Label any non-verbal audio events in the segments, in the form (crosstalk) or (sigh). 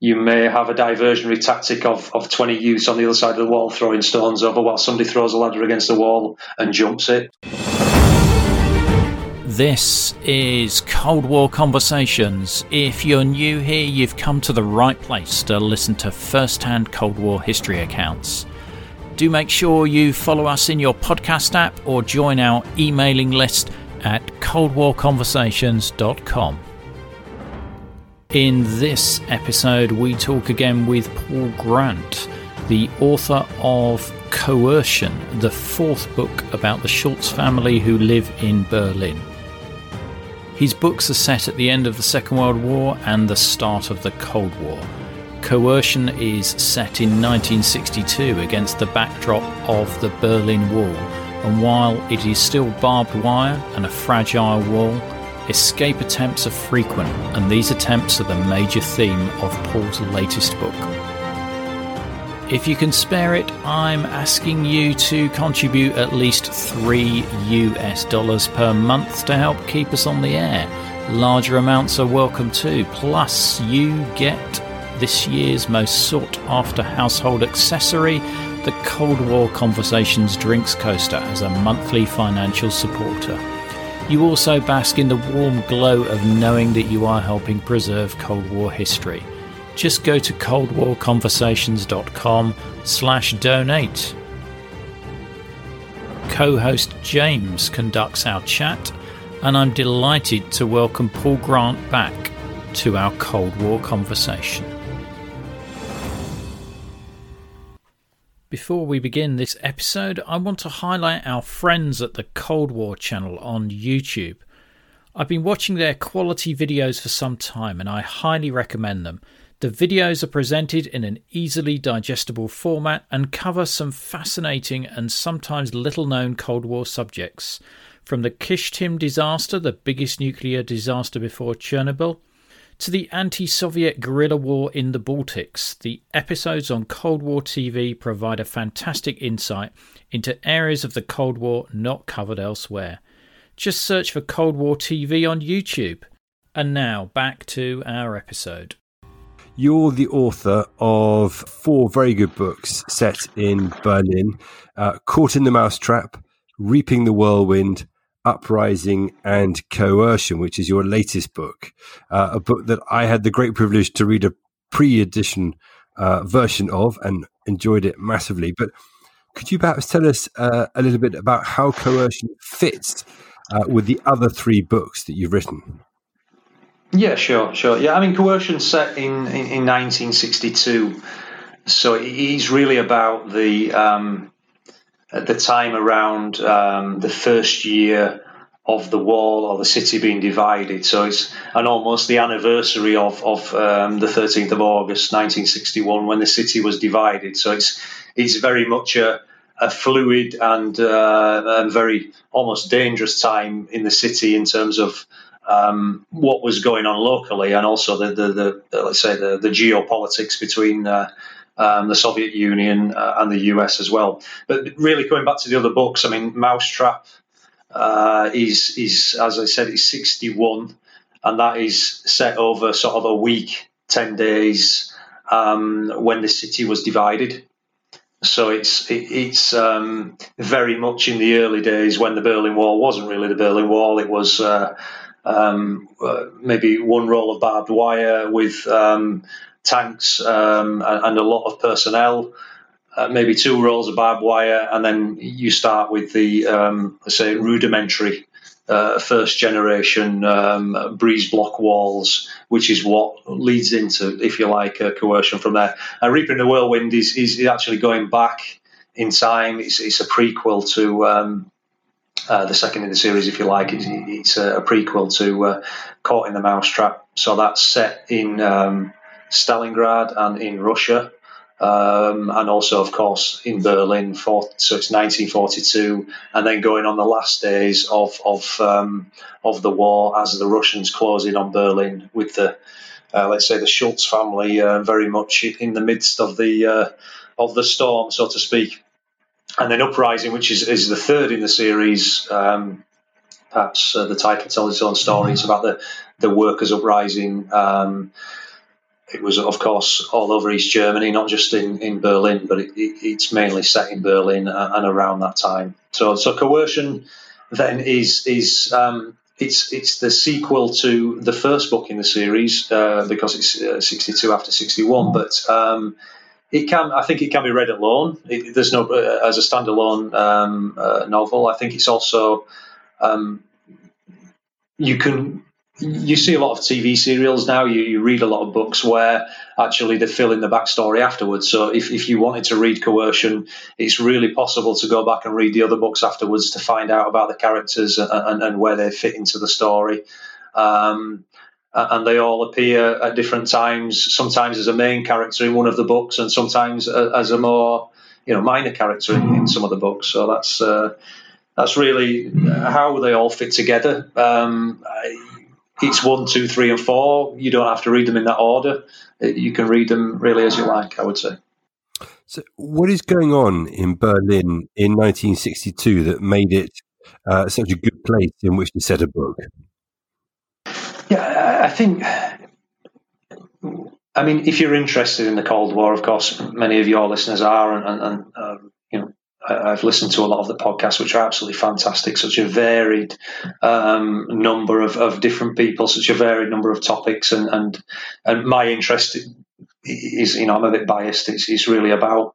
You may have a diversionary tactic of, of 20 youths on the other side of the wall throwing stones over while somebody throws a ladder against the wall and jumps it. This is Cold War Conversations. If you're new here, you've come to the right place to listen to first hand Cold War history accounts. Do make sure you follow us in your podcast app or join our emailing list at coldwarconversations.com. In this episode, we talk again with Paul Grant, the author of Coercion, the fourth book about the Schultz family who live in Berlin. His books are set at the end of the Second World War and the start of the Cold War. Coercion is set in 1962 against the backdrop of the Berlin Wall, and while it is still barbed wire and a fragile wall, Escape attempts are frequent, and these attempts are the major theme of Paul's latest book. If you can spare it, I'm asking you to contribute at least 3 US dollars per month to help keep us on the air. Larger amounts are welcome too, plus, you get this year's most sought after household accessory the Cold War Conversations Drinks Coaster as a monthly financial supporter. You also bask in the warm glow of knowing that you are helping preserve Cold War history. Just go to coldwarconversations.com slash donate. Co-host James conducts our chat, and I'm delighted to welcome Paul Grant back to our Cold War conversation. Before we begin this episode, I want to highlight our friends at the Cold War channel on YouTube. I've been watching their quality videos for some time and I highly recommend them. The videos are presented in an easily digestible format and cover some fascinating and sometimes little known Cold War subjects. From the Kyshtym disaster, the biggest nuclear disaster before Chernobyl, to the anti Soviet guerrilla war in the Baltics, the episodes on Cold War TV provide a fantastic insight into areas of the Cold War not covered elsewhere. Just search for Cold War TV on YouTube. And now back to our episode. You're the author of four very good books set in Berlin uh, Caught in the Mousetrap, Reaping the Whirlwind, Uprising and Coercion, which is your latest book, uh, a book that I had the great privilege to read a pre edition uh, version of and enjoyed it massively. But could you perhaps tell us uh, a little bit about how Coercion fits uh, with the other three books that you've written? Yeah, sure, sure. Yeah, I mean, Coercion set in, in, in 1962. So it's really about the um, at the time around um, the first year of the wall or the city being divided. So it's and almost the anniversary of of um, the 13th of August 1961 when the city was divided. So it's it's very much a, a fluid and, uh, and very almost dangerous time in the city in terms of um, what was going on locally and also the, the, the let's say the, the geopolitics between uh, um, the Soviet Union uh, and the US as well. But really, going back to the other books, I mean, Mousetrap uh, is is as I said, is 61, and that is set over sort of a week, 10 days um, when the city was divided. So it's it, it's um, very much in the early days when the Berlin Wall wasn't really the Berlin Wall. It was uh, um, uh, maybe one roll of barbed wire with um, tanks um, and, a lot of personnel, uh, maybe two rolls of barbed wire, and then you start with the, um, let's say, rudimentary uh, first generation um, breeze block walls, which is what leads into, if you like, a coercion from there. And Reaping the Whirlwind is, is actually going back in time. It's, it's a prequel to. Um, uh, the second in the series, if you like, it's, it's a, prequel to uh, Caught in the Mousetrap. So that's set in um, Stalingrad and in Russia. Um, and also, of course, in Berlin. For, so it's 1942, and then going on the last days of of um, of the war as the Russians close in on Berlin with the uh, let's say the Schultz family uh, very much in the midst of the uh, of the storm, so to speak. And then Uprising, which is, is the third in the series, um, perhaps uh, the title tells its own story. It's about the the workers' uprising. It was, of course, all over East Germany, not just in, in Berlin, but it, it, it's mainly set in Berlin and around that time. So, so coercion then is is um, it's it's the sequel to the first book in the series uh, because it's uh, 62 after 61, but um, it can I think it can be read alone. It, there's no uh, as a standalone um, uh, novel. I think it's also um, you can you see a lot of TV serials now. You, you, read a lot of books where actually they fill in the backstory afterwards. So if, if you wanted to read Coercion, it's really possible to go back and read the other books afterwards to find out about the characters and, and, and where they fit into the story. Um, and they all appear at different times. Sometimes as a main character in one of the books, and sometimes as a more you know minor character in, in some of the books. So that's. Uh, that's really how they all fit together. Um, it's one, two, three, and four. You don't have to read them in that order. You can read them really as you like, I would say. So, what is going on in Berlin in 1962 that made it uh, such a good place in which to set a book? Yeah, I think. I mean, if you're interested in the Cold War, of course, many of your listeners are, and, and, you know, I've listened to a lot of the podcasts, which are absolutely fantastic. Such a varied um, number of, of different people, such a varied number of topics, and and, and my interest is, you know, I'm a bit biased. It's, it's really about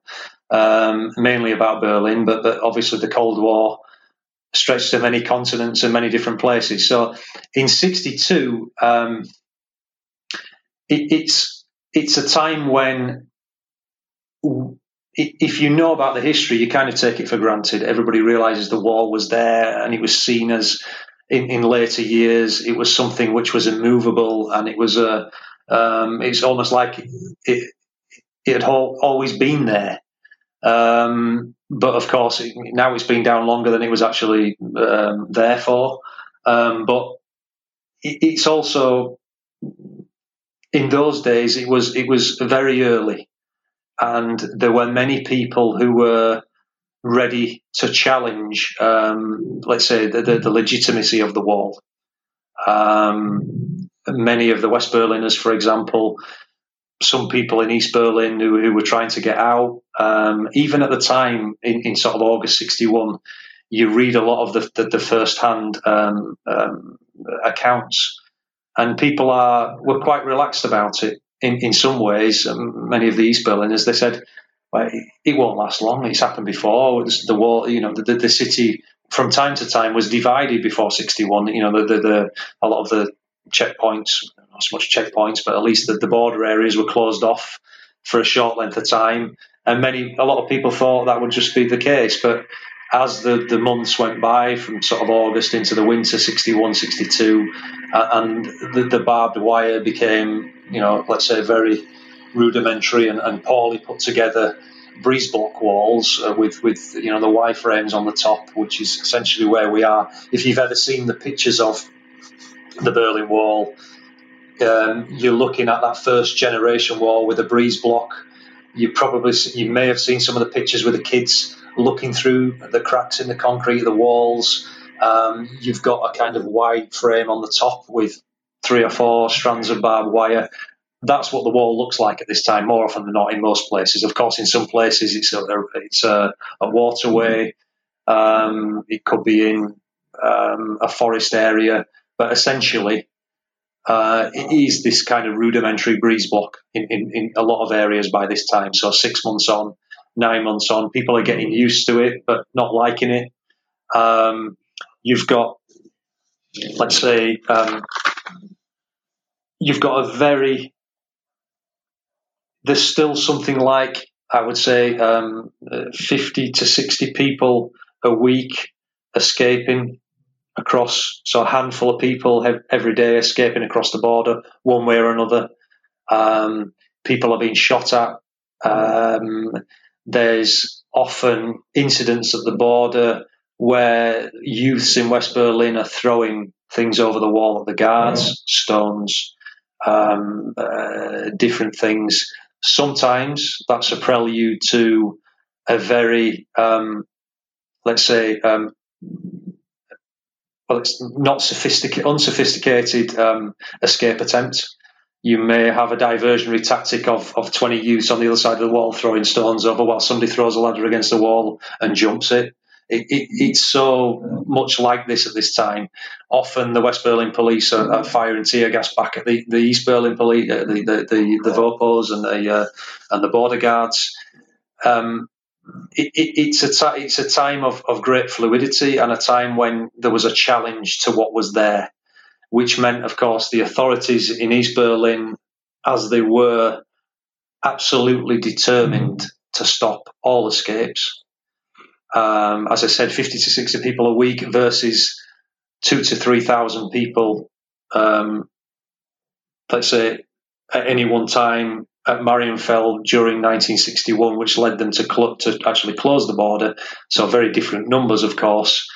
um, mainly about Berlin, but but obviously the Cold War stretched to many continents and many different places. So in '62, um, it, it's it's a time when if you know about the history, you kind of take it for granted. Everybody realizes the wall was there and it was seen as, in, in later years, it was something which was immovable and it was a, um, it's almost like it, it had always been there. Um, but of course, it, now it's been down longer than it was actually um, there for. Um, but it, it's also, in those days, it was it was very early and there were many people who were ready to challenge, um, let's say, the, the, the, legitimacy of the wall. Um, many of the West Berliners, for example, some people in East Berlin who, who were trying to get out, um, even at the time in, in, sort of August 61, you read a lot of the, the, the first hand um, um, accounts, and people are were quite relaxed about it in, in some ways, um, many of the East Berliners, they said, well, it won't last long. It's happened before. the wall, you know, the, the, city from time to time was divided before 61. You know, the, the, the a lot of the checkpoints, not so much checkpoints, but at least the, the border areas were closed off for a short length of time. And many, a lot of people thought that would just be the case. But as the, the months went by from sort of August into the winter 61, 62, uh, and the, the, barbed wire became, you know, let's say very rudimentary and, and poorly put together breeze block walls uh, with, with, you know, the Y frames on the top, which is essentially where we are. If you've ever seen the pictures of the Berlin Wall, um, you're looking at that first generation wall with a breeze block. You probably you may have seen some of the pictures with the kids looking through the cracks in the concrete, the walls. Um, you've got a kind of Y frame on the top with three or four strands of barbed wire. That's what the wall looks like at this time, more often than not in most places. Of course, in some places it's a, it's a, a waterway. Um, it could be in um, a forest area, but essentially, uh, it is this kind of rudimentary breeze block in, in, in, a lot of areas by this time. So six months on, nine months on, people are getting used to it, but not liking it. Um, you've got, let's say, um, you've got a very, there's still something like, I would say, um, 50 to 60 people a week escaping across, so a handful of people every day escaping across the border one way or another. Um, people are being shot at. Um, there's often incidents at the border where youths in West Berlin are throwing things over the wall at the guards, stones, um, uh, different things. Sometimes that's a prelude to a very, um, let's say, um, well, it's not sophisticated, unsophisticated um, escape attempt. You may have a diversionary tactic of, of 20 youths on the other side of the wall throwing stones over while somebody throws a ladder against the wall and jumps it. It, it, it's so much like this at this time. Often the West Berlin police are, are firing tear gas back at the, the East Berlin police, uh, the, the, the, the Vopos and the, uh, and the border guards. Um, it, it's, a it's a time of, of great fluidity and a time when there was a challenge to what was there, which meant, of course, the authorities in East Berlin, as they were absolutely determined to stop all escapes. Um, as I said, 50 to 60 people a week versus two to 3,000 people, um, let's say, at any one time at Marienfelde during 1961, which led them to cl- to actually close the border. So very different numbers, of course,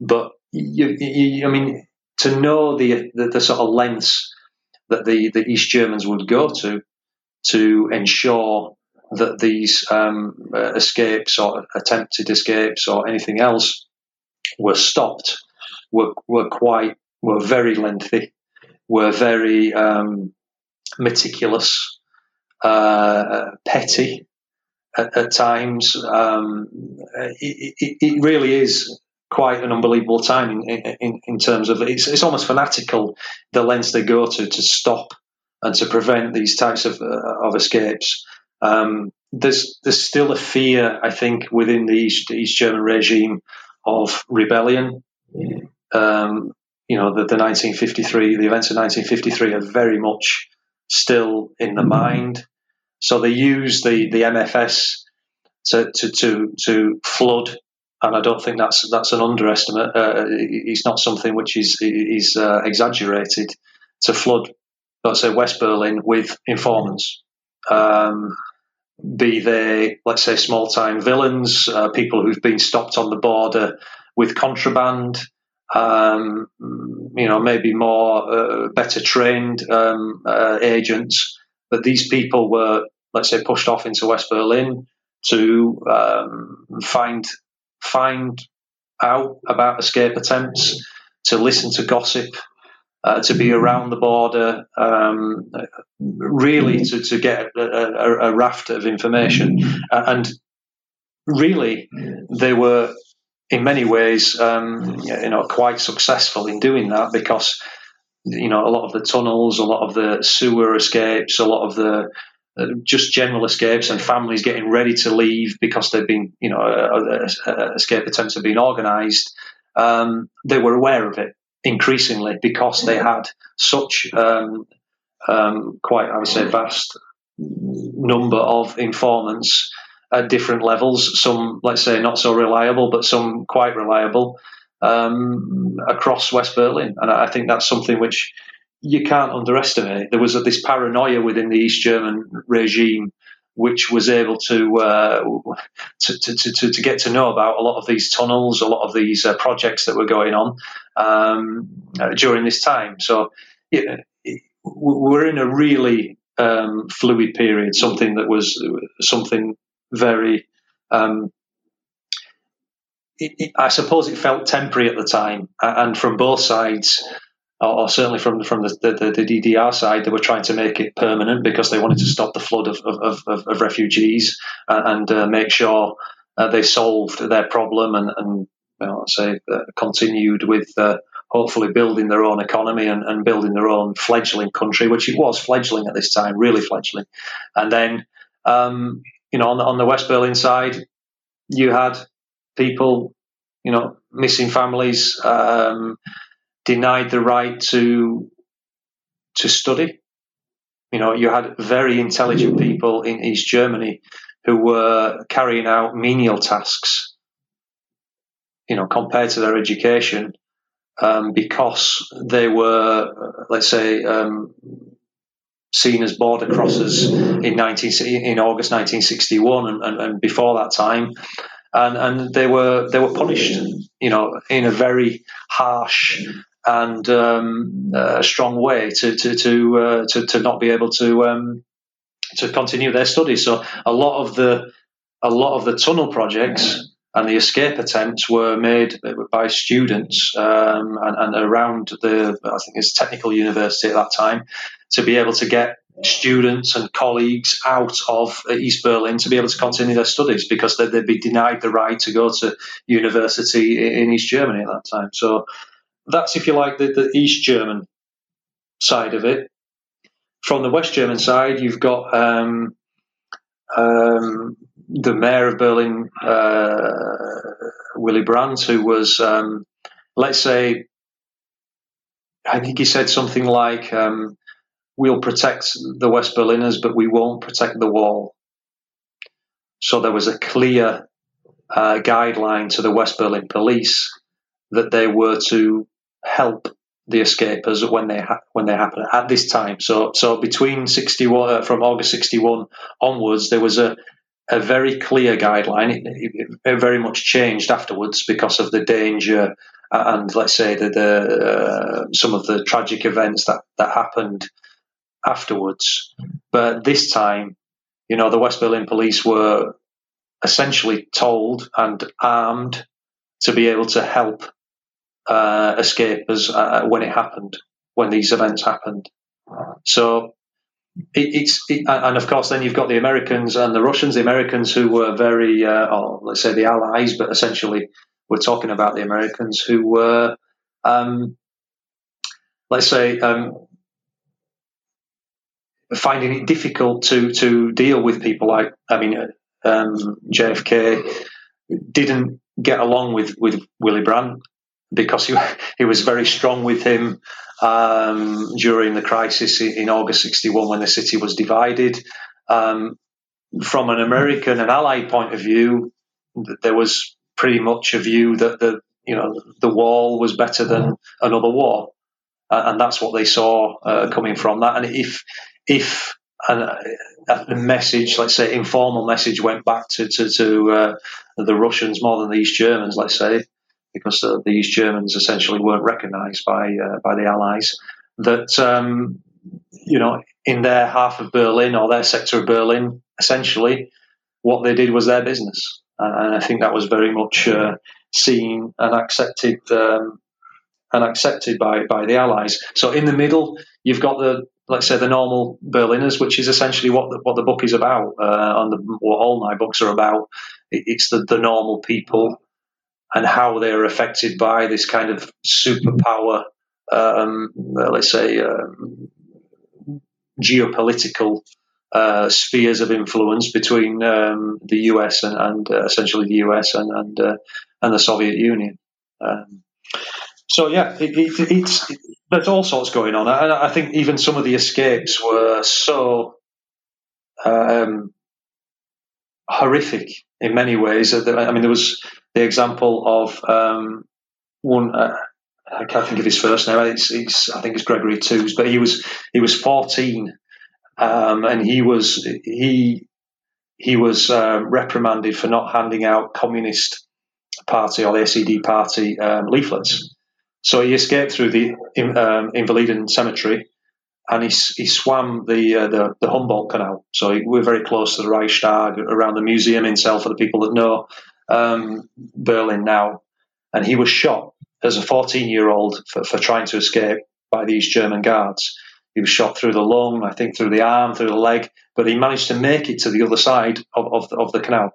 but you, you, I mean, to know the, the, the sort of lengths that the the East Germans would go to to ensure that these um, uh, escapes or attempted escapes or anything else were stopped were were quite were very lengthy, were very um, meticulous uh, petty at, at times. Um, it, it, it, really is quite an unbelievable time in, in, in terms of it's, it's, almost fanatical the lengths they go to to stop and to prevent these types of, uh, of escapes. Um, there's there's still a fear, I think, within the East, East German regime of rebellion. Um, you know, the, the 1953, the events of 1953 are very much still in the mind. So they use the, the MFS to, to, to, to flood and I don't think that's that's an underestimate. Uh, it's not something which is is uh, exaggerated to flood, let's say, West Berlin with informants, um, be they let's say small time villains, uh, people who've been stopped on the border with contraband, um, you know, maybe more uh, better trained um, uh, agents. But these people were let's say, pushed off into West Berlin to um, find find out about escape attempts, to listen to gossip, uh, to be around the border, um, really to, to get a, a, a raft of information. Uh, and really, they were in many ways, um, you know, quite successful in doing that because, you know, a lot of the tunnels, a lot of the sewer escapes, a lot of the uh, just general escapes and families getting ready to leave because they've been, you know, uh, uh, escape attempts have been organised. Um, they were aware of it increasingly because they had such um, um, quite, I would say, vast number of informants at different levels. Some, let's say, not so reliable, but some quite reliable um, across West Berlin, and I think that's something which you can't underestimate. There was this paranoia within the East German regime, which was able to, uh, to, to, to, to, get to know about a lot of these tunnels, a lot of these uh, projects that were going on um, uh, during this time. So yeah, we're in a really um, fluid period, something that was something very. Um, it, it, I suppose it felt temporary at the time, and from both sides, or, certainly from from the, the, the, DDR side, they were trying to make it permanent because they wanted to stop the flood of of, of, of refugees and, and uh, make sure uh, they solved their problem and, and you know, say uh, continued with uh, hopefully building their own economy and, and, building their own fledgling country, which it was fledgling at this time, really fledgling. And then, um, you know, on the, on the West Berlin side, you had people, you know, missing families. Um, denied the right to to study. You know, you had very intelligent people in East Germany who were carrying out menial tasks. You know, compared to their education, um, because they were, let's say, um, seen as border crossers in 19 in August 1961 and, and, and before that time, and and they were they were punished, you know, in a very harsh and um, uh, strong way to to to, uh, to, to not be able to um, to continue their studies. So a lot of the a lot of the tunnel projects and the escape attempts were made by students um, and, and, around the I think it's technical university at that time to be able to get students and colleagues out of East Berlin to be able to continue their studies because they'd, they'd be denied the right to go to university in East Germany at that time. So that's if you like the, the East German side of it. From the West German side, you've got um, um, the mayor of Berlin, uh, Willy Brandt, who was, um, let's say, I think he said something like, um, "We'll protect the West Berliners, but we won't protect the wall." So there was a clear uh, guideline to the West Berlin police that they were to help the escapers when they ha- when they happen at this time. So so between 61 uh, from August 61 onwards, there was a a very clear guideline. It, it, it, very much changed afterwards because of the danger and let's say the, the uh, some of the tragic events that that happened afterwards. But this time, you know, the West Berlin police were essentially told and armed to be able to help uh, escapers uh, when it happened, when these events happened. So it, it's it, and of course then you've got the Americans and the Russians. The Americans who were very, uh, let's say the Allies, but essentially we're talking about the Americans who were, um, let's say, um, finding it difficult to to deal with people like I mean um, JFK didn't get along with with Willy Brandt because he (laughs) he was very strong with him um, during the crisis in August 61 when the city was divided. Um, from an American and Allied point of view, there was pretty much a view that the you know the wall was better than another war, uh, and that's what they saw uh, coming from that. And if if a, the message, let's say informal message, went back to to, to uh, the Russians more than the East Germans, let's say, because uh, the East Germans essentially weren't recognised by uh, by the Allies. That um, you know, in their half of Berlin or their sector of Berlin, essentially, what they did was their business, and I think that was very much uh, seen and accepted. Um, and accepted by, by the Allies. So in the middle, you've got the let's say the normal Berliners, which is essentially what the, what the book is about, uh, and the, what all my books are about. it's the, the normal people and how they're affected by this kind of superpower, um, let's say, um, geopolitical uh, spheres of influence between um, the US and, and uh, essentially the US and and, uh, and the Soviet Union. Um, so yeah, it, it, it's it, there's all sorts going on, and I think even some of the escapes were so um, horrific in many ways. I mean, there was the example of um, one. Uh, I can't think of his first name. It's, it's, I think it's Gregory Toos, but he was he was 14, um, and he was he he was uh, reprimanded for not handing out Communist Party or the SED Party um, leaflets. So he escaped through the um, Invaliden Cemetery, and he, he swam the, uh, the, the Humboldt Canal. So he, we're very close to the Reichstag, around the museum itself. For the people that know, um, Berlin now, and he was shot as a 14 year old for, for trying to escape by these German guards. He was shot through the lung, I think through the arm, through the leg, but he managed to make it to the other side of, of, of the canal.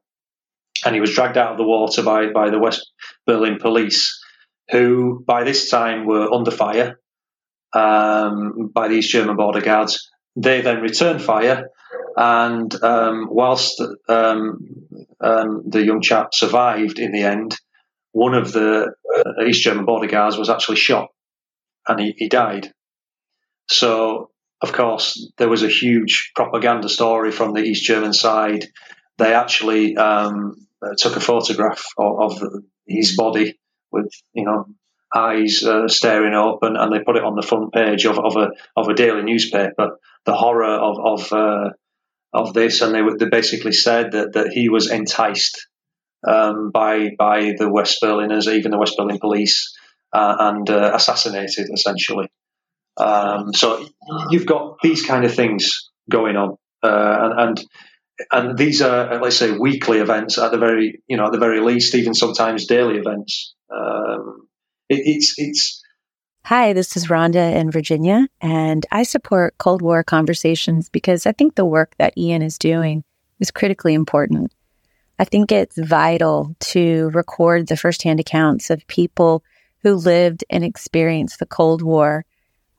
And he was dragged out of the water by, by the West Berlin police, who by this time were under fire um, by these German border guards. They then returned fire, and um, whilst um, um, the young chap survived in the end, one of the uh, East German border guards was actually shot and he, he died. So, of course, there was a huge propaganda story from the East German side. They actually um, took a photograph of, of his body with, you know, eyes uh, staring open, and, they put it on the front page of, of a of a daily newspaper. The horror of of uh, of this, and they they basically said that that he was enticed um, by by the West Berliners, even the West Berlin police, uh, and uh, assassinated essentially. Um, so you've got these kind of things going on, uh, and, and and these are let's say weekly events at the very you know at the very least, even sometimes daily events. Um, it, it's it's. Hi, this is Rhonda in Virginia, and I support Cold War conversations because I think the work that Ian is doing is critically important. I think it's vital to record the firsthand accounts of people who lived and experienced the Cold War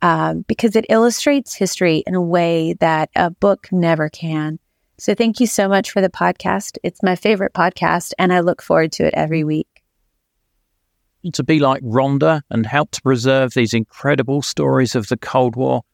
um, because it illustrates history in a way that a book never can. So thank you so much for the podcast. It's my favorite podcast, and I look forward to it every week. To be like Rhonda and help to preserve these incredible stories of the Cold War,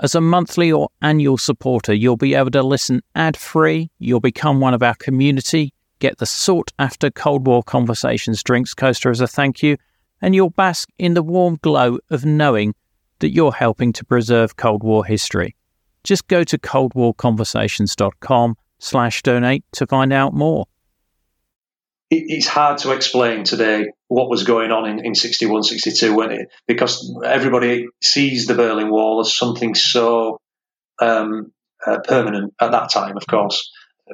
as a monthly or annual supporter, you'll be able to listen ad free. You'll become one of our community get the sought after Cold War Conversations drinks coaster as a thank you, and you'll bask in the warm glow of knowing that you're helping to preserve Cold War history. Just go to coldwarconversations.com slash donate to find out more. It's hard to explain today what was going on in, in 61, 62 when it, because everybody sees the Berlin Wall as something so um, uh, permanent at that time, of course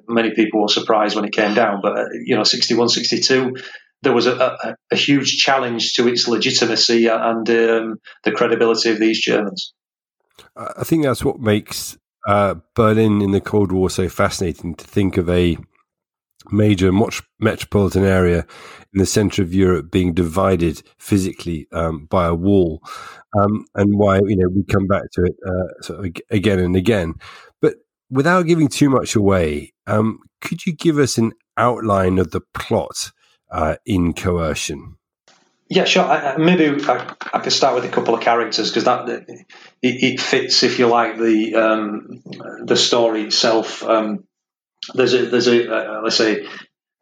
many people were surprised when it came down. But uh, you know, 61, 62, there was a, a, a huge challenge to its legitimacy and um, the credibility of these Germans. I think that's what makes uh, Berlin in the Cold War so fascinating to think of a major much metropolitan area in the center of Europe being divided physically um, by a wall, um, and why you know we come back to it uh, sort of again and again But without giving too much away, um, could you give us an outline of the plot uh, in Coercion? Yeah, sure. I, maybe I, I, could start with a couple of characters because that it, it, fits, if you like, the um, the story itself. Um, there's a there's a uh, let's say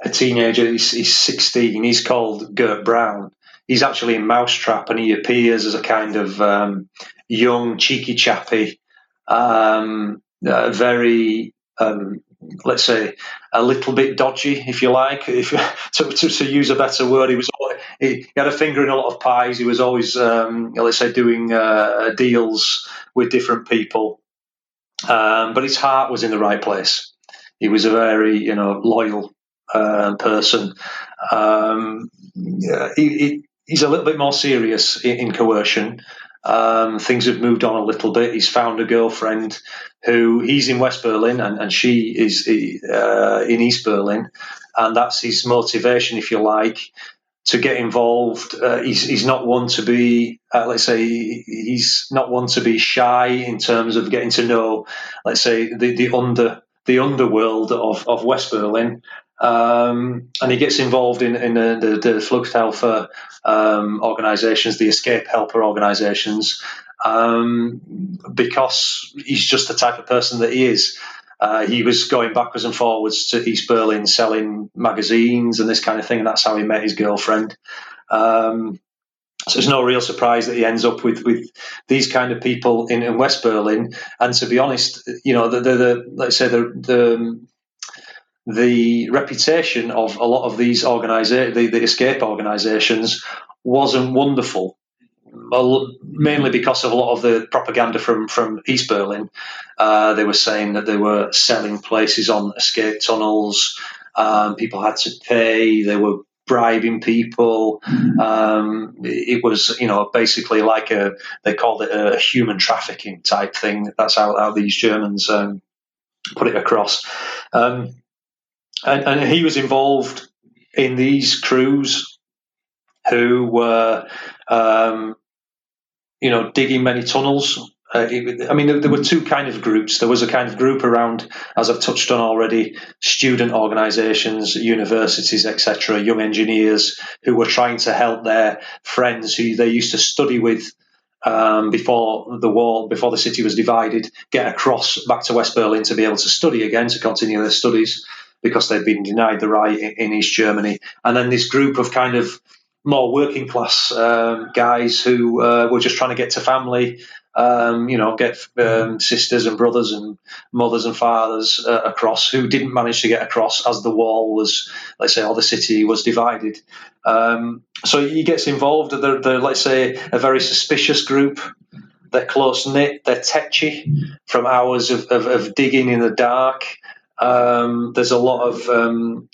a teenager. He's, he's 16. He's called Gert Brown. He's actually in Mousetrap, and he appears as a kind of um, young, cheeky chappy, um, uh, very, um, let's say, a little bit dodgy, if you like, if (laughs) to, to, to use a better word. He was he, he, had a finger in a lot of pies. He was always, um, let's say, doing uh, deals with different people, um, but his heart was in the right place. He was a very, you know, loyal uh, person. Um, he, he's a little bit more serious in, in coercion. Um, things have moved on a little bit. He's found a girlfriend who he's in West Berlin and, and she is uh, in East Berlin. And that's his motivation, if you like, to get involved. Uh, he's, he's not one to be, uh, let's say, he's not one to be shy in terms of getting to know, let's say, the, the under the underworld of, of West Berlin. Um, and he gets involved in, in the, the, the um, organizations, the escape helper organizations, um, because he's just the type of person that he is. Uh, he was going backwards and forwards to East Berlin selling magazines and this kind of thing, and that's how he met his girlfriend. Um, so it's no real surprise that he ends up with, with these kind of people in, in West Berlin. And to be honest, you know, the, the, the let's say the, the the reputation of a lot of these organizations, the, the escape organizations, wasn't wonderful. Mainly because of a lot of the propaganda from, from East Berlin. Uh, they were saying that they were selling places on escape tunnels. Um, people had to pay. They were bribing people. Um, it was, you know, basically like a, they called it a human trafficking type thing. That's how, how these Germans um, put it across. Um, and, and he was involved in these crews who were, um, you know, digging many tunnels. Uh, I mean, there, there, were two kind of groups. There was a kind of group around, as I've touched on already, student organisations, universities, etc., young engineers who were trying to help their friends who they used to study with um, before the wall, before the city was divided, get across back to West Berlin to be able to study again, to continue their studies because they'd been denied the right in, in East Germany. And then this group of kind of more working class um, guys who uh, were just trying to get to family, um, you know, get um, sisters and brothers and mothers and fathers uh, across who didn't manage to get across as the wall was, let's say, or the city was divided. Um, so he gets involved. They're, they're, let's say, a very suspicious group. They're close knit. They're tetchy from hours of, of, of digging in the dark. Um, there's a lot of um,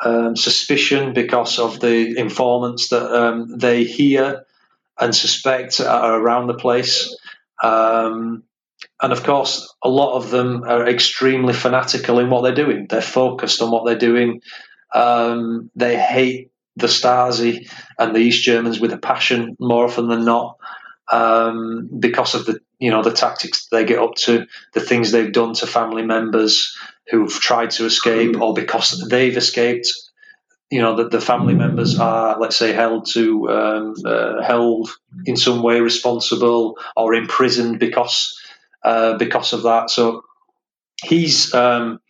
um, suspicion because of the informants that um, they hear and suspect are around the place. Um, and of course, a lot of them are extremely fanatical in what they're doing. They're focused on what they're doing. Um, they hate the Stasi and the East Germans with a passion more often than not um, because of the you know the tactics they get up to, the things they've done to family members who've tried to escape, or because they've escaped. You know that the family members are, let's say, held to um, uh, held in some way responsible or imprisoned because uh, because of that. So he's um,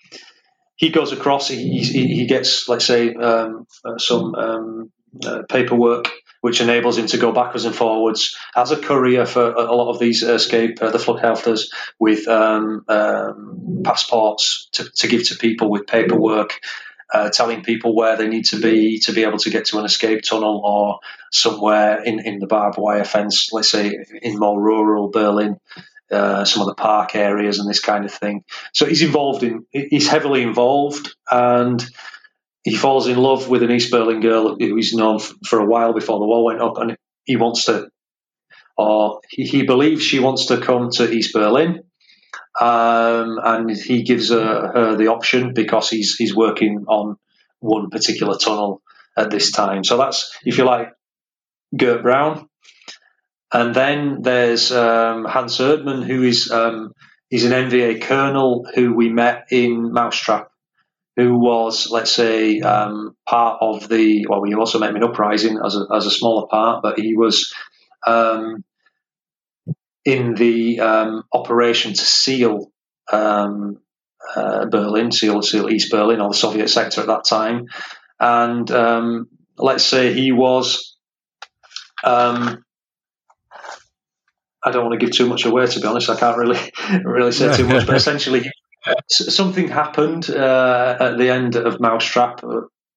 he goes across. He, he, he, gets, let's say, um, uh, some um, uh, paperwork which enables him to go backwards and forwards as a courier for a lot of these escape uh, the Fluchthelfers with um, um, passports to, to, give to people with paperwork. Uh, telling people where they need to be to be able to get to an escape tunnel or somewhere in, in the barbed wire fence, let's say in more rural Berlin, uh, some of the park areas and this kind of thing. So he's involved in, he's heavily involved, and he falls in love with an East Berlin girl who he's known for a while before the wall went up, and he wants to, or he, he believes she wants to come to East Berlin, um, and he gives her, her, the option because he's he's working on one particular tunnel at this time. So that's, if you like, Gert Brown, And then there's um, Hans Erdmann, who is um, he's an NVA colonel who we met in Mousetrap who was, let's say, um, part of the. Well, we also met him in Uprising as a, as a smaller part, but he was um, in the um, operation to seal um, uh, Berlin, seal, seal East Berlin, or the Soviet sector at that time. And um, let's say he was. Um, I don't want to give too much away, to be honest. I can't really (laughs) really say too much, but (laughs) essentially, something happened uh, at the end of Mousetrap.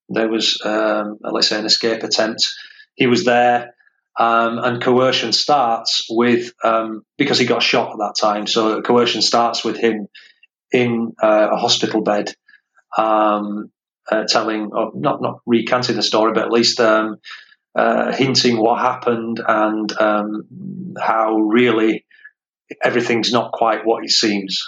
There was, um, let's say, an escape attempt. He was there, um, and coercion starts with um, because he got shot at that time. So coercion starts with him in uh, a hospital bed, um, uh, telling, or not not recanting the story, but at least um, uh, hinting what happened and um, how really everything's not quite what it seems.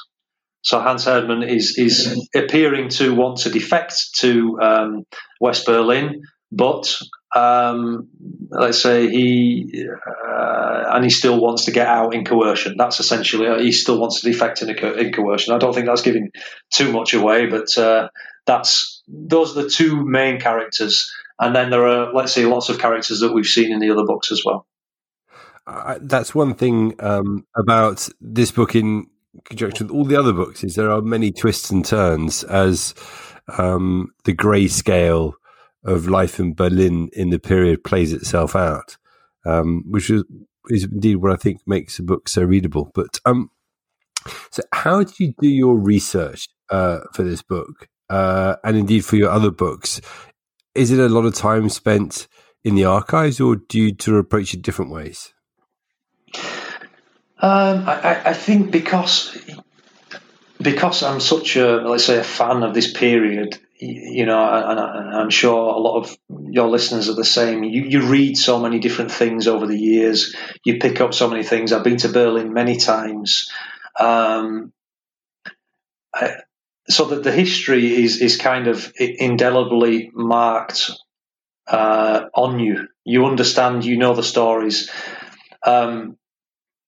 So Hans Erdmann is is appearing to want to defect to um, West Berlin, but um, let's say he uh, and he still wants to get out in coercion. That's essentially uh, he still wants to defect in, co- in coercion. I don't think that's giving too much away, but uh, that's those are the two main characters, and then there are let's say lots of characters that we've seen in the other books as well. Uh, that's one thing um, about this book in conjunction with all the other books is there are many twists and turns as um, the grey scale of life in Berlin in the period plays itself out, um, which is, is, indeed what I think makes the book so readable. But um, so, how did you do your research uh, for this book, uh, and indeed for your other books? Is it a lot of time spent in the archives, or do you to approach it different ways? Um, I, I, think because because I'm such a let's say a fan of this period, you know, and, I'm sure a lot of your listeners are the same. You, you read so many different things over the years. You pick up so many things. I've been to Berlin many times. Um, I, so that the history is is kind of indelibly marked uh, on you. You understand. You know the stories. Um,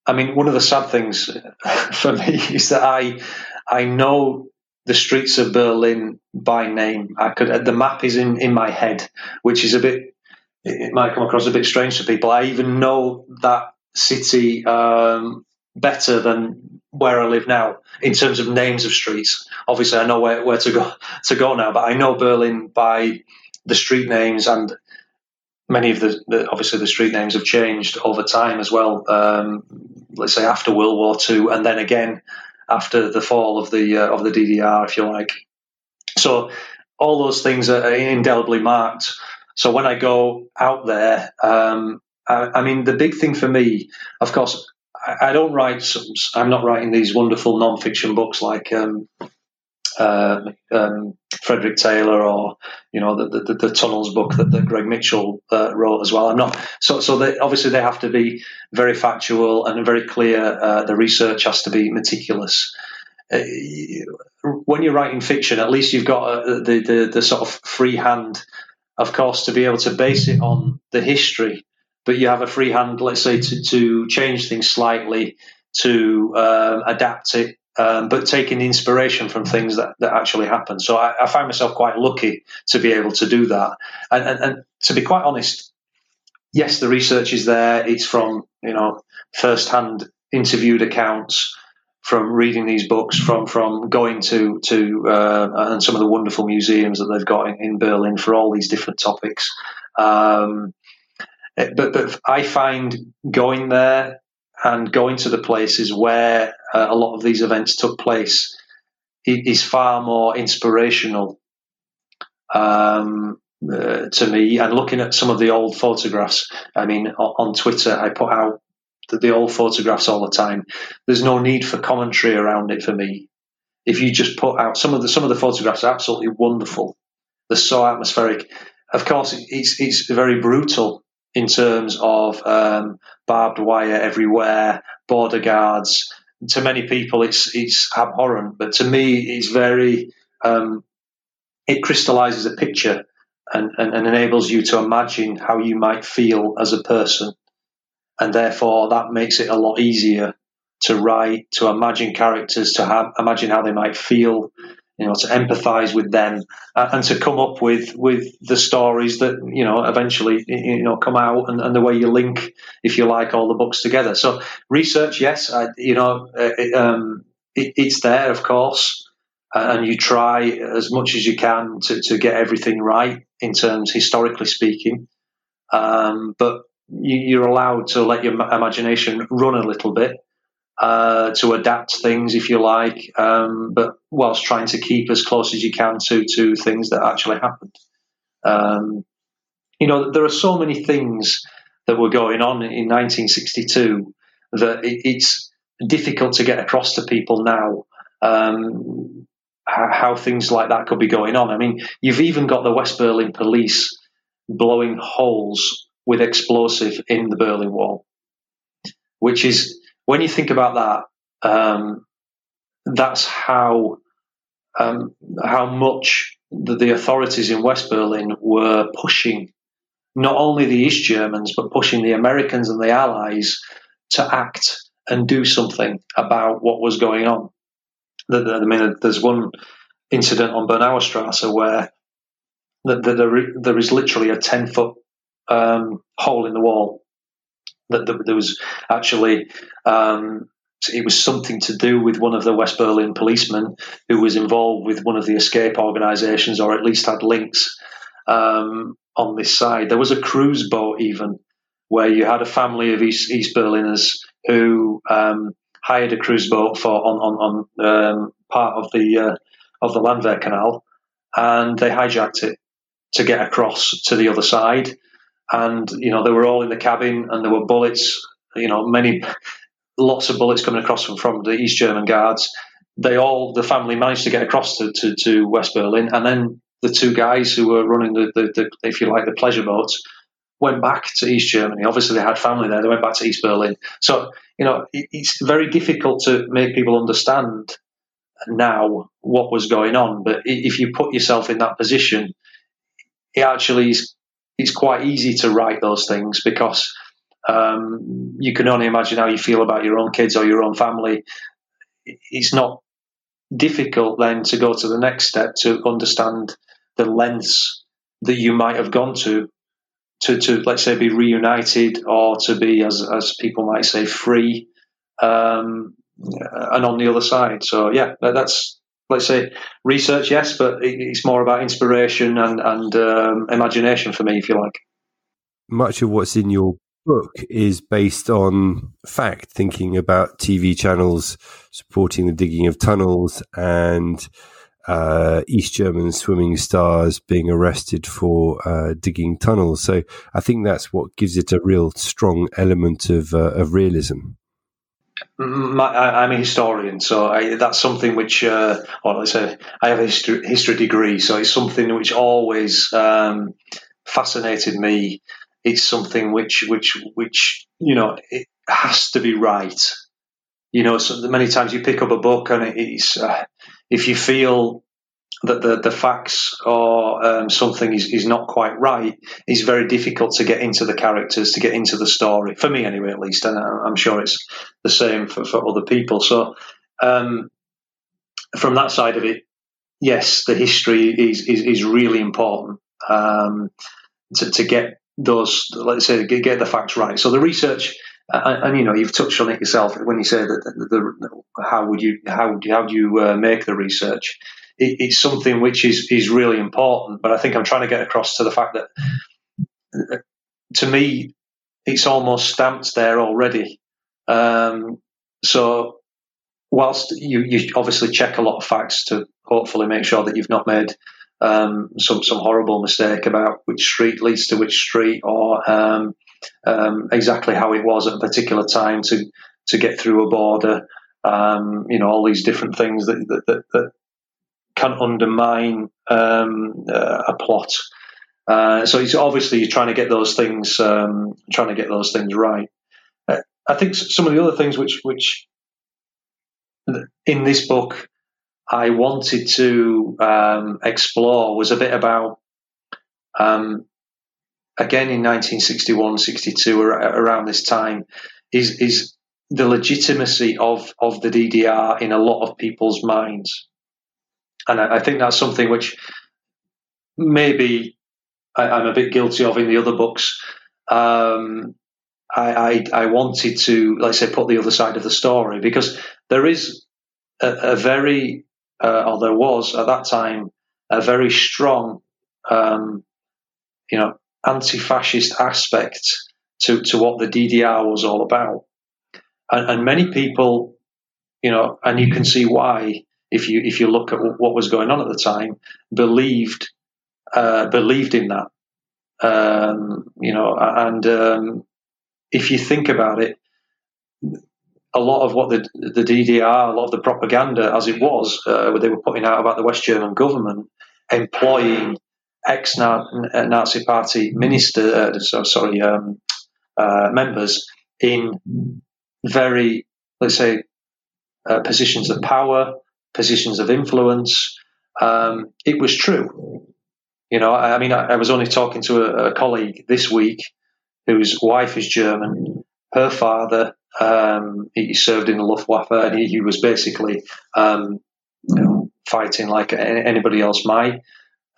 I mean, one of the sad things (laughs) for me is that I I know the streets of Berlin by name. I could the map is in in my head, which is a bit it might come across a bit strange to people. I even know that city um, better than where I live now in terms of names of streets. Obviously, I know where, where to go (laughs) to go now, but I know Berlin by the street names and many of the, the, obviously the street names have changed over time as well. Um, let's say after World War II, and then again after the fall of the uh, of the DDR, if you like. So all those things are indelibly marked. So when I go out there, um, I, I, mean, the big thing for me, of course, I, I don't write. Some, I'm not writing these wonderful non-fiction books like um, uh, um, Frederick Taylor or you know the, the, the Tunnels book that, that Greg Mitchell uh, wrote as well. I'm not so so they, obviously they have to be very factual and very clear. Uh, the research has to be meticulous. Uh, when you're writing fiction, at least you've got uh, the, the the sort of free hand, of course, to be able to base it on the history. But you have a free hand, let's say, to, to change things slightly, to um, adapt it um, but taking inspiration from things that, that actually happen. So I, I, find myself quite lucky to be able to do that. And, and, and, to be quite honest, yes, the research is there. It's from you know first-hand interviewed accounts, from reading these books, from from going to to uh, and some of the wonderful museums that they've got in, in Berlin for all these different topics. Um, but but I find going there and going to the places where uh, a lot of these events took place is far more inspirational um, uh, to me. And looking at some of the old photographs, I mean, on, on Twitter, I put out the, the, old photographs all the time. There's no need for commentary around it for me. If you just put out some of the some of the photographs are absolutely wonderful. They're so atmospheric. Of course, it's it's very brutal in terms of um, barbed wire everywhere, border guards. To many people, it's it's abhorrent, but to me, it's very. Um, it crystallizes a picture and, and, and enables you to imagine how you might feel as a person, and therefore that makes it a lot easier to write, to imagine characters, to have, imagine how they might feel, you know, to empathise with them uh, and to come up with with the stories that you know eventually you know come out and, and the way you link, if you like, all the books together. So research, yes, I, you know, uh, it, um, it, it's there, of course, uh, and you try as much as you can to, to get everything right in terms historically speaking, um, but you, are allowed to let your imagination run a little bit uh, to adapt things, if you like, um, but whilst trying to keep as close as you can to to things that actually happened. Um, you know, there are so many things that were going on in 1962 that it, it's difficult to get across to people now. Um, how, how things like that could be going on. I mean, you've even got the West Berlin police blowing holes with explosive in the Berlin Wall, which is when you think about that, um, that's how um, how much the, the, authorities in West Berlin were pushing not only the East Germans but pushing the Americans and the Allies to act and do something about what was going on. I mean, there's one incident on Bernauer Strasse where there is literally a 10 foot um, hole in the wall that there was actually um, it was something to do with one of the West Berlin policemen who was involved with one of the escape organisations, or at least had links um, on this side. There was a cruise boat even where you had a family of East, East Berliners who um, hired a cruise boat for on on, on um, part of the uh, of the Landwehr Canal, and they hijacked it to get across to the other side and you know they were all in the cabin, and there were bullets. You know, many lots of bullets coming across from, from the East German guards. They all the family managed to get across to, to, to West Berlin, and then the two guys who were running the, the, the, if you like the pleasure boats went back to East Germany. Obviously, they had family there. They went back to East Berlin. So you know, it, it's very difficult to make people understand now what was going on. But if you put yourself in that position, it actually is it's quite easy to write those things because um, you can only imagine how you feel about your own kids or your own family. It's not difficult then to go to the next step to understand the lengths that you might have gone to to, to let's say be reunited or to be as as people might say free um, and on the other side so yeah that's let's say research, yes, but it's more about inspiration and, and um, imagination for me, if you like. much of what's in your book is based on fact, thinking about TV channels supporting the digging of tunnels and uh, East German swimming stars being arrested for uh, digging tunnels. So I think that's what gives it a real strong element of, uh, of realism. My, I'm a historian, so I, that's something which, uh, well, let's say I have a history, history, degree, so it's something which always um, fascinated me. It's something which, which, which you know, it has to be right. You know, so many times you pick up a book and it's uh, if you feel that the, the facts or um, something is, is not quite right, it's very difficult to get into the characters, to get into the story. For me, anyway, at least, and I'm sure it's the same for, for other people. So, um, from that side of it, yes, the history is is, is really important um, to, to get those, let's say, get the facts right. So the research and, and, you know you've touched on it yourself when you say that the, the, how would you how do how do you uh, make the research? It, it's something which is is really important. But I think I'm trying to get across to the fact that uh, to me it's almost stamped there already. Um, so whilst you, you obviously check a lot of facts to hopefully make sure that you've not made um, some some horrible mistake about which street leads to which street or um, um, exactly how it was at a particular time to to get through a border. Um, you know, all these different things that that, that, that can undermine um, uh, a plot. Uh, so it's obviously trying to get those things, um, trying to get those things right. Uh, I think some of the other things which which in this book I wanted to um, explore was a bit about um, again in 1961, 62, around this time, is is the legitimacy of of the DDR in a lot of people's minds, and I, I think that's something which maybe I, am a bit guilty of in the other books. Um, I, I, I wanted to, let's say, put the other side of the story because there is a, a very, uh, or there was at that time, a very strong, um, you know, anti-fascist aspect to, to what the DDR was all about. And, and many people, you know, and you can see why if you if you look at what was going on at the time, believed uh, believed in that. Um, you know, and um, if you think about it, a lot of what the the DDR, a lot of the propaganda as it was, uh, what they were putting out about the West German government, employing ex-Nazi Party minister, uh, so, sorry, um, uh, members in very, let's say, uh, positions of power, positions of influence. Um, it was true. You know, I, I mean, I, I, was only talking to a, a, colleague this week whose wife is German. Her father, um, he served in the Luftwaffe, and he, he was basically um, you know, fighting like anybody else might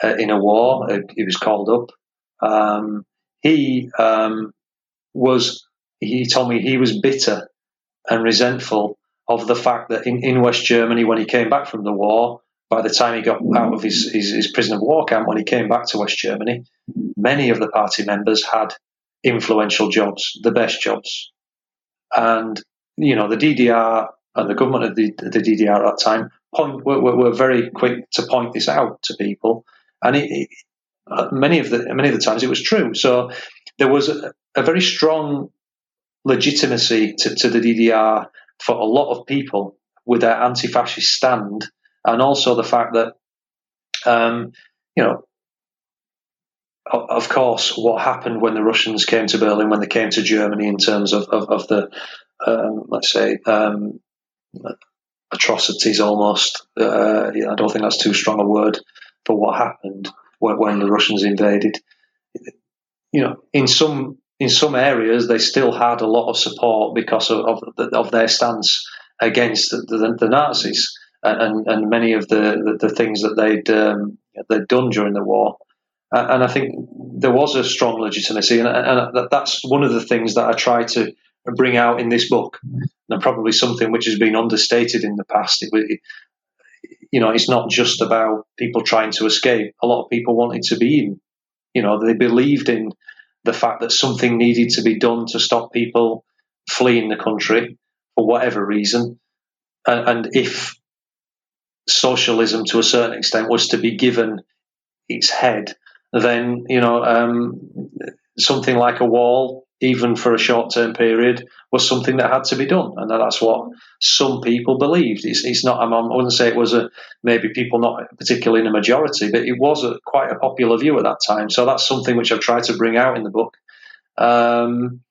uh, in a war. Uh, he was called up. Um, he um, was. He told me he was bitter and resentful of the fact that in, in West Germany, when he came back from the war, by the time he got out of his, his, his prison of war camp, when he came back to West Germany, many of the party members had influential jobs, the best jobs. And, you know, the DDR and the government of the, the DDR at that time point, were, were, very quick to point this out to people and it, it, many of the many of the times it was true. So there was a, a very strong legitimacy to, to, the DDR for a lot of people with their anti-fascist stand, and also the fact that um, you know. Of course, what happened when the Russians came to Berlin, when they came to Germany, in terms of, of, of the, um, let's say, um, atrocities almost. Uh, I don't think that's too strong a word for what happened when, when the Russians invaded. You know, in some in some areas they still had a lot of support because of of, of their stance against the, the, the Nazis and, and many of the, the, the things that they'd um, they'd done during the war. And I think there was a strong legitimacy, and, and that's one of the things that I try to bring out in this book, and probably something which has been understated in the past. It, you know, it's not just about people trying to escape. A lot of people wanted to be in. You know, they believed in the fact that something needed to be done to stop people fleeing the country for whatever reason. And, if socialism, to a certain extent, was to be given its head, then you know um, something like a wall, even for a short-term period, was something that had to be done, and that's what some people believed. It's, it's not. I wouldn't say it was a maybe people not particularly in a majority, but it was a, quite a popular view at that time. So that's something which I've tried to bring out in the book. Um,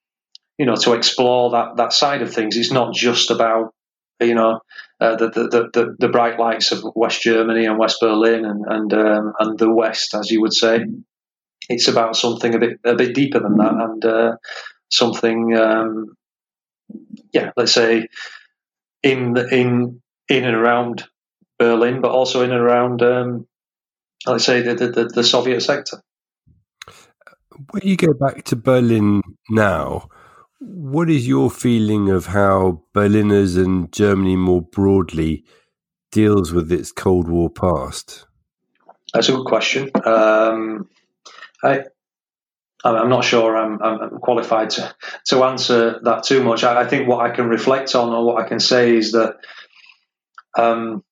you know, to explore that that side of things. It's not just about you know uh, the, the, the the bright lights of West Germany and West Berlin and and um, and the West, as you would say. It's about something a bit a bit deeper than that, and uh, something, um, yeah, let's say in in in and around Berlin, but also in and around, um, let's say the, the the Soviet sector. When you go back to Berlin now, what is your feeling of how Berliners and Germany more broadly deals with its Cold War past? That's a good question. Um, I, I'm not sure I'm, I'm, qualified to, to answer that too much. I, I, think what I can reflect on or what I can say is that um,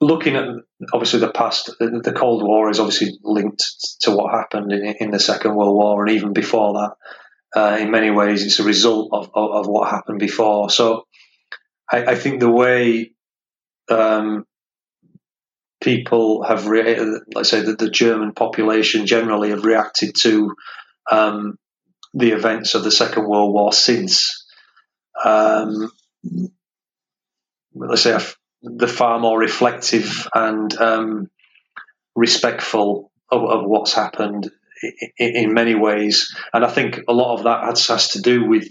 looking at obviously the past, the, the, Cold War is obviously linked to what happened in, in the Second World War and even before that. Uh, in many ways, it's a result of, of, of what happened before. So I, I think the way um, people have, re- let's say that the German population generally have reacted to um, the events of the Second World War since, um, let's say, the far more reflective and um, respectful of, of, what's happened in, in, many ways. And I think a lot of that has, has to do with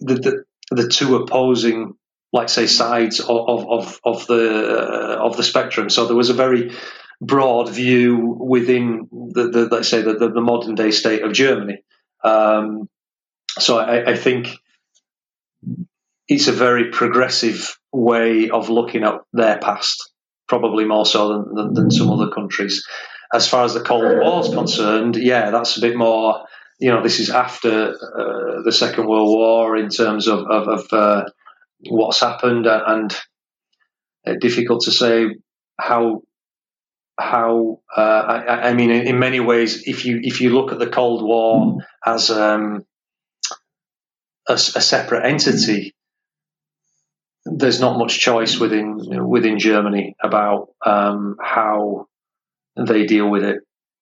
the, the, the two opposing like say sides of of, of the uh, of the spectrum. So there was a very broad view within the, the let's say the, the, modern day state of Germany. Um, so I, I, think it's a very progressive way of looking at their past, probably more so than, than, than some other countries. As far as the Cold War is concerned, yeah, that's a bit more. You know, this is after uh, the Second World War in terms of of, of uh, what's happened, and uh, difficult to say how how uh, I, I, mean in, many ways if you if you look at the Cold War as um, a, a, separate entity there's not much choice within within Germany about um, how they deal with it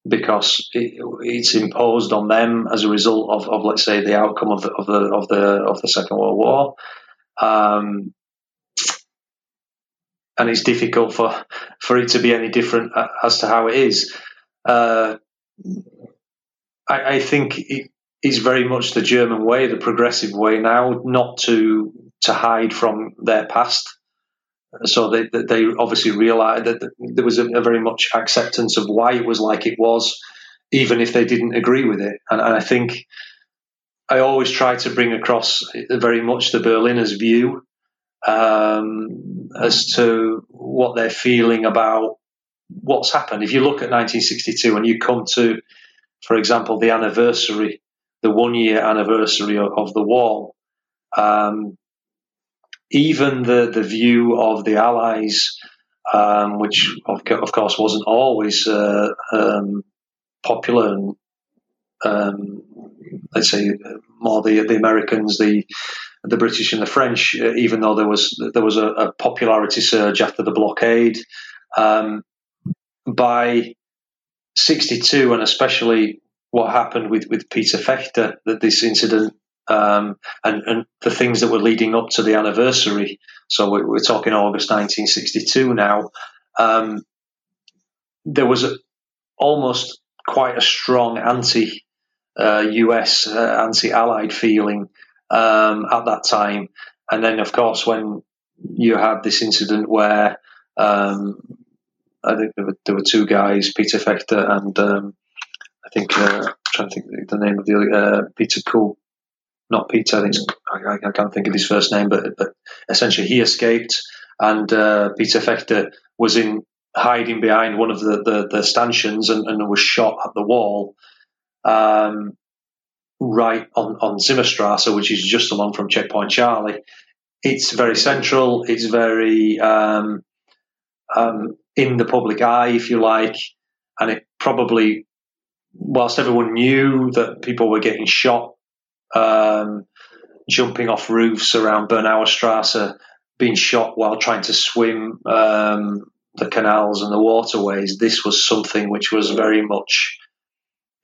because it, it's imposed on them as a result of, of let's say the outcome of the of the of the of the Second World War um, and it's difficult for, for it to be any different as to how it is. Uh, I, I, think it is very much the German way, the progressive way now, not to to hide from their past. So they they obviously realised that there was a, a, very much acceptance of why it was like it was, even if they didn't agree with it. And, and I think I always try to bring across very much the Berliners' view um, as to what they're feeling about what's happened. If you look at 1962 and you come to, for example, the anniversary, the one year anniversary of, of the wall, um, even the, the view of the Allies, um, which of, of, course wasn't always uh, um, popular and um, let's say more the the Americans, the the British and the French, uh, even though there was there was a, a popularity surge after the blockade. Um, by '62, and especially what happened with, with Peter Fechter, that this incident um, and, and the things that were leading up to the anniversary. So we're, we're talking August 1962 now. Um, there was a, almost quite a strong anti US uh, anti-Allied feeling um, at that time. And then, of course, when you had this incident where um, I think there were, there were, two guys, Peter Fechter and um, I think uh, I'm trying to think the name of the uh, Peter Cool, not Peter. I think I, I, can't think of his first name, but, but essentially he escaped, and uh, Peter Fechter was in hiding behind one of the, the, the stanchions and, and was shot at the wall um, right on, on Zimmerstrasse, which is just along from Checkpoint Charlie. It's very central. It's very um, um, in the public eye, if you like, and it probably, whilst everyone knew that people were getting shot, um, jumping off roofs around Bernauerstrasse, being shot while trying to swim um, the canals and the waterways, this was something which was very much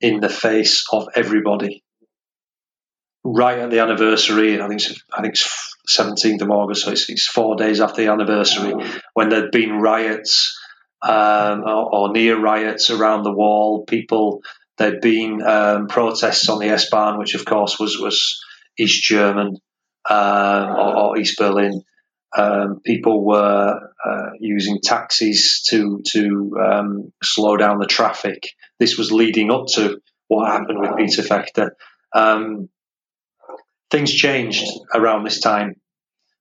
in the face of everybody. Right at the anniversary, I think it's, I think it's 17th of August, so it's, it's four days after the anniversary, when there'd been riots um, or, or, near riots around the wall. People, there'd been um, protests on the S-Bahn, which of course was was East German um, or, or, East Berlin. Um, people were uh, using taxis to to um, slow down the traffic. This was leading up to what happened with Peter Fechter. Um, things changed around this time.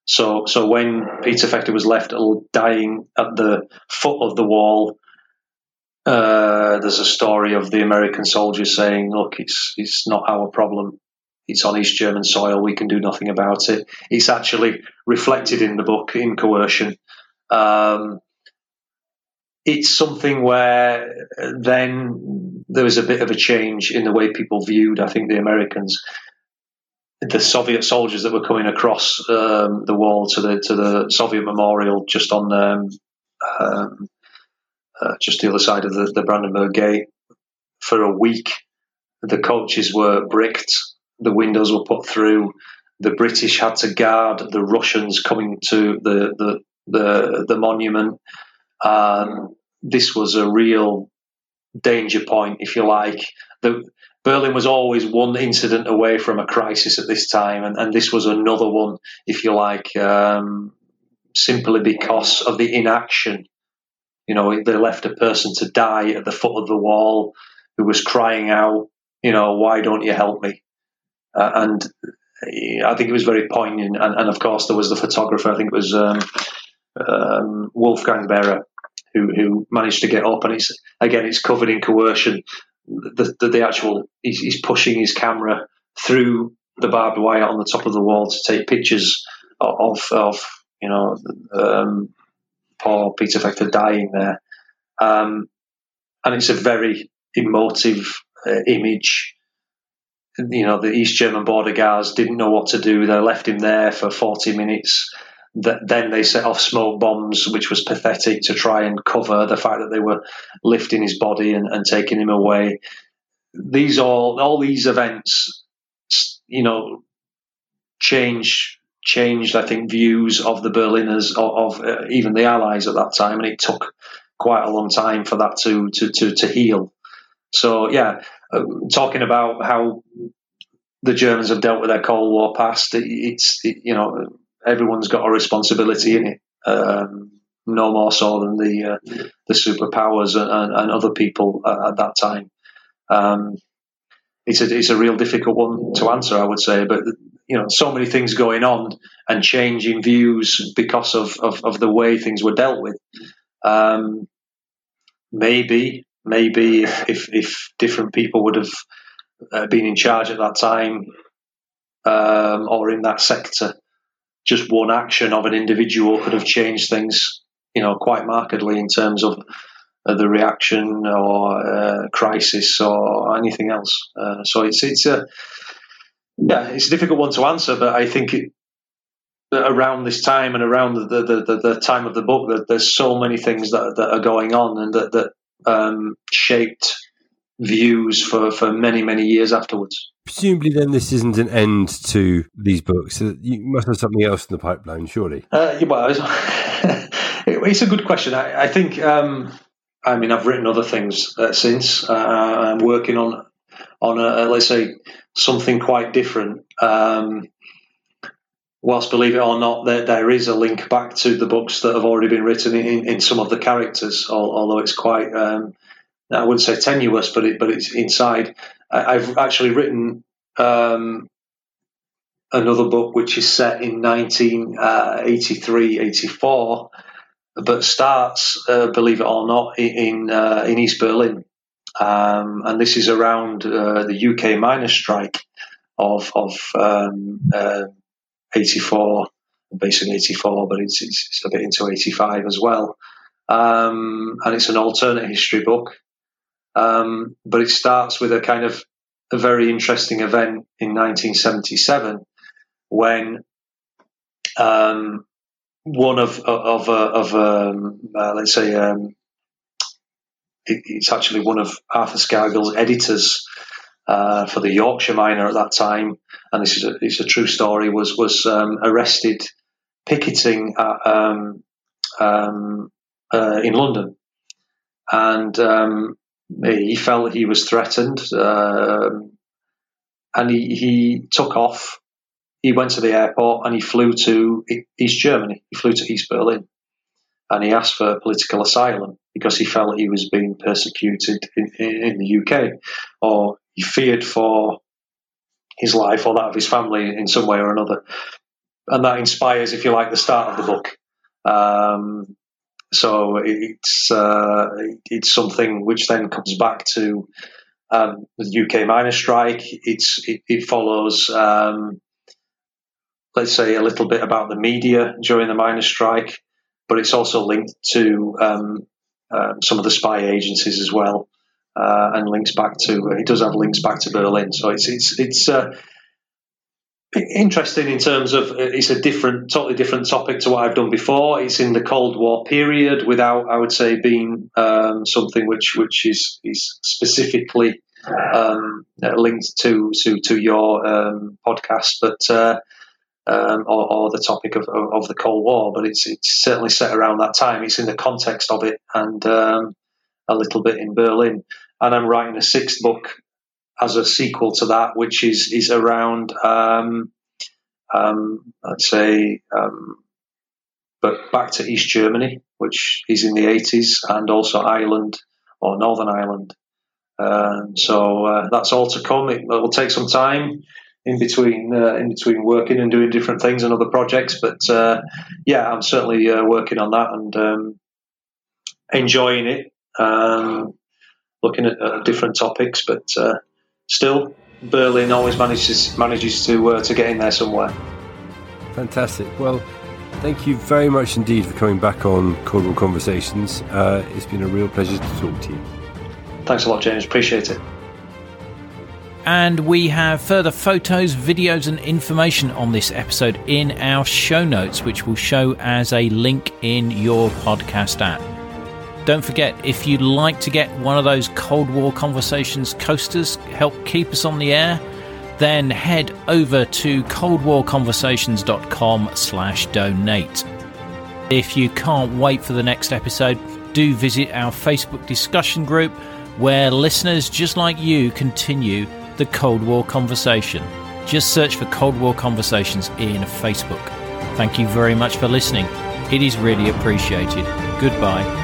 So, so when Peter Fechter was left dying at the foot of the wall, uh, there's a story of the American soldiers saying, "Look, it's it's not our problem. It's on East German soil. We can do nothing about it." It's actually reflected in the book in coercion. Um, it's something where then there was a bit of a change in the way people viewed, I think, the Americans the Soviet soldiers that were coming across um, the wall to the to the Soviet memorial just on um, um, uh, just the other side of the, the Brandenburg Gate for a week. The coaches were bricked, the windows were put through. The British had to guard the Russians coming to the the the, the monument. Um, this was a real danger point, if you like. The Berlin was always one incident away from a crisis at this time, and, and this was another one, if you like, um, simply because of the inaction. You know, they left a person to die at the foot of the wall who was crying out, you know, why don't you help me? Uh, and I think it was very poignant. And, and, of course, there was the photographer, I think it was um, um, Wolfgang Bera, who, who managed to get up. And it's again, it's covered in coercion the, the, the actual he's, he's, pushing his camera through the barbed wire on the top of the wall to take pictures of of you know um, Paul Peter Fechter dying there, um, and it's a very emotive uh, image. You know, the East German border guards didn't know what to do. They left him there for 40 minutes then they set off smoke bombs, which was pathetic to try and cover the fact that they were lifting his body and, and taking him away. These all all these events, you know, change changed I think views of the Berliners of, of uh, even the Allies at that time, and it took quite a long time for that to to to, to heal. So yeah, uh, talking about how the Germans have dealt with their Cold War past, it, it's it, you know everyone's got a responsibility in it. Um, no more so than the uh, the superpowers and, and, and other people uh, at that time. Um, it's a it's a real difficult one to answer, I would say. But you know, so many things going on and changing views because of of, of the way things were dealt with. Um, maybe maybe if, if, if different people would have uh, been in charge at that time um, or in that sector, just one action of an individual could have changed things, you know, quite markedly in terms of uh, the reaction or uh, crisis or anything else. Uh, so it's it's a yeah, it's a difficult one to answer, but I think it, around this time and around the the, the, the time of the book that there's so many things that that are going on and that that um, shaped views for, for many, many years afterwards. Presumably, then this isn't an end to these books. You must have something else in the pipeline, surely. Uh, well, (laughs) it's a good question. I, I think. Um, I mean, I've written other things uh, since. Uh, I'm working on on a, let's say something quite different. Um, whilst believe it or not, there, there is a link back to the books that have already been written in, in some of the characters, although it's quite um, I wouldn't say tenuous, but it, but it's inside. I, have actually written um, another book which is set in 1983, uh, 84, but starts, uh, believe it or not, in uh, in East Berlin. um, and this is around uh, the UK miners' strike of of um, uh, 84, basically 84, but it's, it's, it's, a bit into 85 as well. Um, and it's an alternate history book, um, but it starts with a kind of a very interesting event in 1977 when um, one of of of, um, uh, let's say um, it, it's actually one of Arthur Scargill's editors uh, for the Yorkshire Miner at that time, and this is a, it's a true story. Was was um, arrested picketing at, um, um, uh, in London, and he felt he was threatened, um, and he, he took off. He went to the airport and he flew to East Germany. He flew to East Berlin, and he asked for political asylum because he felt he was being persecuted in, in the UK, or he feared for his life or that of his family in some way or another. And that inspires, if you like, the start of the book. Um, so it's uh, it's something which then comes back to um, the UK miners' strike. It's it, it follows, um, let's say, a little bit about the media during the miners' strike, but it's also linked to um, uh, some of the spy agencies as well uh, and links back to it does have links back to Berlin. So it's it's it's uh, interesting in terms of uh, it's a different, totally different topic to what I've done before. It's in the Cold War period, without I would say being um, something which which is is specifically um, linked to to to your um, podcast, but. Uh, um, or, or, the topic of, of, the Cold War, but it's it's certainly set around that time. It's in the context of it, and um, a little bit in Berlin and I'm writing a sixth book as a sequel to that, which is is around, um, um, I'd say, um, but back to East Germany, which is in the 80s, and also Ireland or Northern Ireland. Um, so uh, that's all to come. It, will take some time in between uh, in between working and doing different things and other projects, but uh, yeah, I'm certainly uh, working on that and um, enjoying it. Um, looking at uh, different topics, but still, Berlin always manages manages to uh, to get in there somewhere. Fantastic. Well, thank you very much indeed for coming back on Cold War Conversations. Uh, it's been a real pleasure to talk to you. Thanks a lot, James. Appreciate it. And we have further photos, videos, and information on this episode in our show notes, which will show as a link in your podcast app. Don't forget, if you'd like to get one of those Cold War Conversations coasters, help keep us on the air, then head over to coldwarconversations.com slash donate. If you can't wait for the next episode, do visit our Facebook discussion group where listeners just like you continue the Cold War conversation. Just search for Cold War Conversations in Facebook. Thank you very much for listening. It is really appreciated. Goodbye.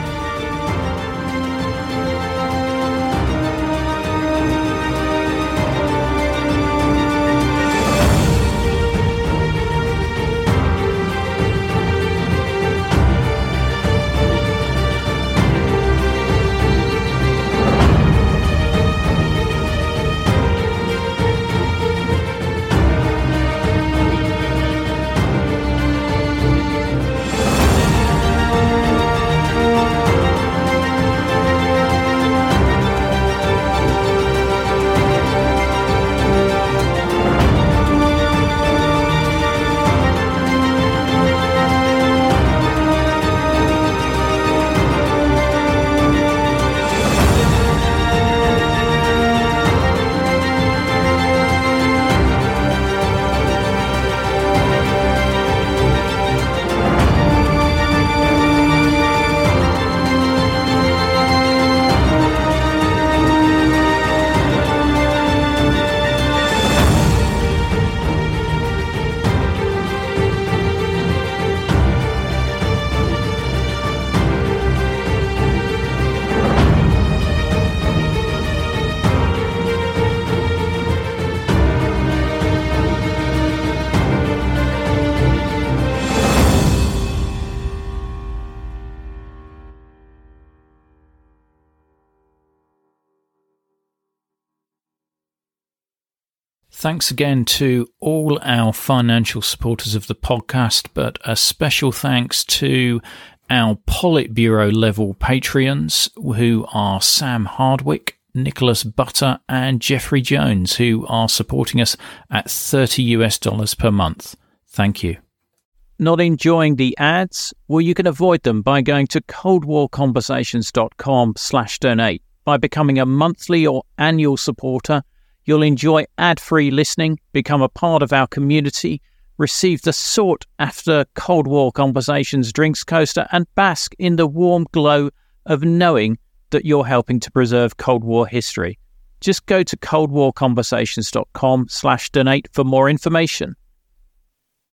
Thanks again to all our financial supporters of the podcast, but a special thanks to our Politburo level Patreons, who are Sam Hardwick, Nicholas Butter, and Jeffrey Jones, who are supporting us at 30 US dollars per month. Thank you. Not enjoying the ads? Well, you can avoid them by going to coldwarconversations.com slash donate. By becoming a monthly or annual supporter, you'll enjoy ad-free listening, become a part of our community, receive the sought after Cold War Conversations drinks coaster, and bask in the warm glow of knowing that you're helping to preserve Cold War history. Just go to coldwarconversations.com slash donate for more information.